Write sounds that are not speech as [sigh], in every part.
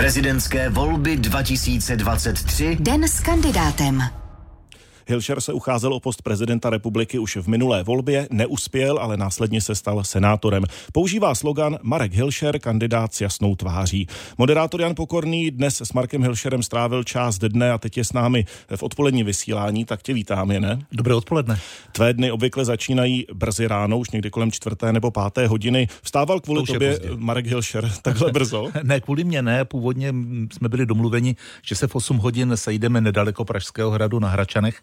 Prezidentské volby 2023. Den s kandidátem. Hilšer se ucházel o post prezidenta republiky už v minulé volbě, neuspěl, ale následně se stal senátorem. Používá slogan Marek Hilšer, kandidát s jasnou tváří. Moderátor Jan Pokorný dnes s Markem Hilšerem strávil část dne a teď je s námi v odpolední vysílání, tak tě vítám, je ne? Dobré odpoledne. Tvé dny obvykle začínají brzy ráno, už někdy kolem čtvrté nebo páté hodiny. Vstával kvůli to tobě Marek Hilšer takhle [laughs] brzo? ne, kvůli mě ne. Původně jsme byli domluveni, že se v 8 hodin sejdeme nedaleko Pražského hradu na Hračanech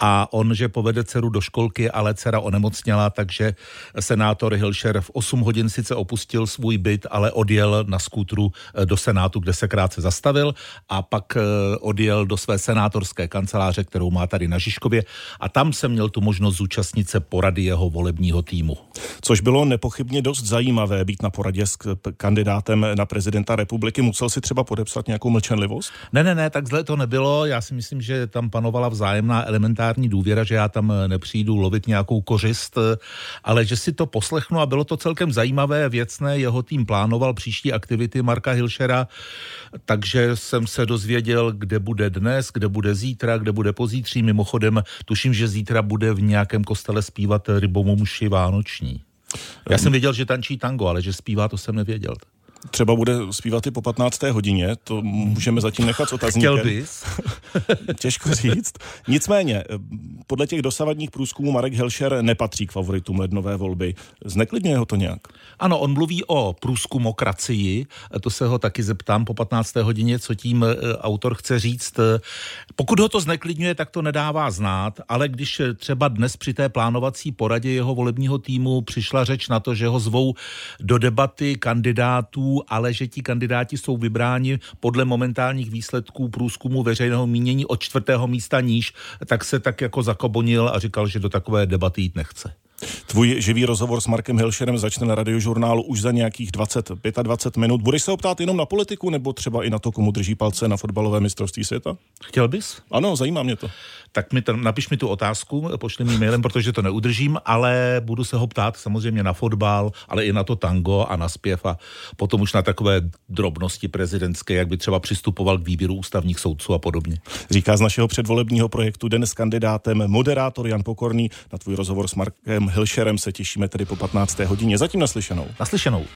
a on, že povede dceru do školky, ale dcera onemocněla, takže senátor Hilšer v 8 hodin sice opustil svůj byt, ale odjel na skútru eh, do Senátu, kde se krátce zastavil a pak eh, odjel do své senátorské kanceláře, kterou má tady na Žižkově a tam jsem měl tu možnost zúčastnit se porady jeho volebního týmu. Což bylo nepochybně dost zajímavé být na poradě s kandidátem na prezidenta republiky. Musel si třeba podepsat nějakou mlčenlivost? Ne, ne, ne, tak zle to nebylo. Já si myslím, že tam panovala vzájemná elementární důvěra, že já tam eh, nepřijdu lovit nějakou kořist, eh, ale že si to poslechnu a bylo to celkem zajímavé, věcné. Jeho tým plánoval příští aktivity Marka Hilšera, takže jsem se dozvěděl, kde bude dnes, kde bude zítra, kde bude pozítří. Mimochodem, tuším, že zítra bude v nějakém kostele zpívat rybomuši vánoční. Já jsem věděl, že tančí tango, ale že zpívá, to jsem nevěděl třeba bude zpívat i po 15. hodině, to můžeme zatím nechat s otazníkem. Chtěl bys? [laughs] Těžko říct. Nicméně, podle těch dosavadních průzkumů Marek Helšer nepatří k favoritům lednové volby. Zneklidňuje ho to nějak? Ano, on mluví o průzkumokracii, to se ho taky zeptám po 15. hodině, co tím e, autor chce říct. Pokud ho to zneklidňuje, tak to nedává znát, ale když třeba dnes při té plánovací poradě jeho volebního týmu přišla řeč na to, že ho zvou do debaty kandidátů ale že ti kandidáti jsou vybráni podle momentálních výsledků průzkumu veřejného mínění od čtvrtého místa níž, tak se tak jako zakobonil a říkal, že do takové debaty jít nechce. Tvůj živý rozhovor s Markem Hilšerem začne na radiožurnálu už za nějakých 20, 25 minut. Budeš se optát jenom na politiku nebo třeba i na to, komu drží palce na fotbalové mistrovství světa? Chtěl bys? Ano, zajímá mě to. Tak mi to, napiš mi tu otázku, pošli mi mailem, protože to neudržím, ale budu se ho ptát samozřejmě na fotbal, ale i na to tango a na zpěv a potom už na takové drobnosti prezidentské, jak by třeba přistupoval k výběru ústavních soudců a podobně. Říká z našeho předvolebního projektu Den s kandidátem moderátor Jan Pokorný. Na tvůj rozhovor s Markem Hilšerem se těšíme tedy po 15. hodině. Zatím naslyšenou. Naslyšenou.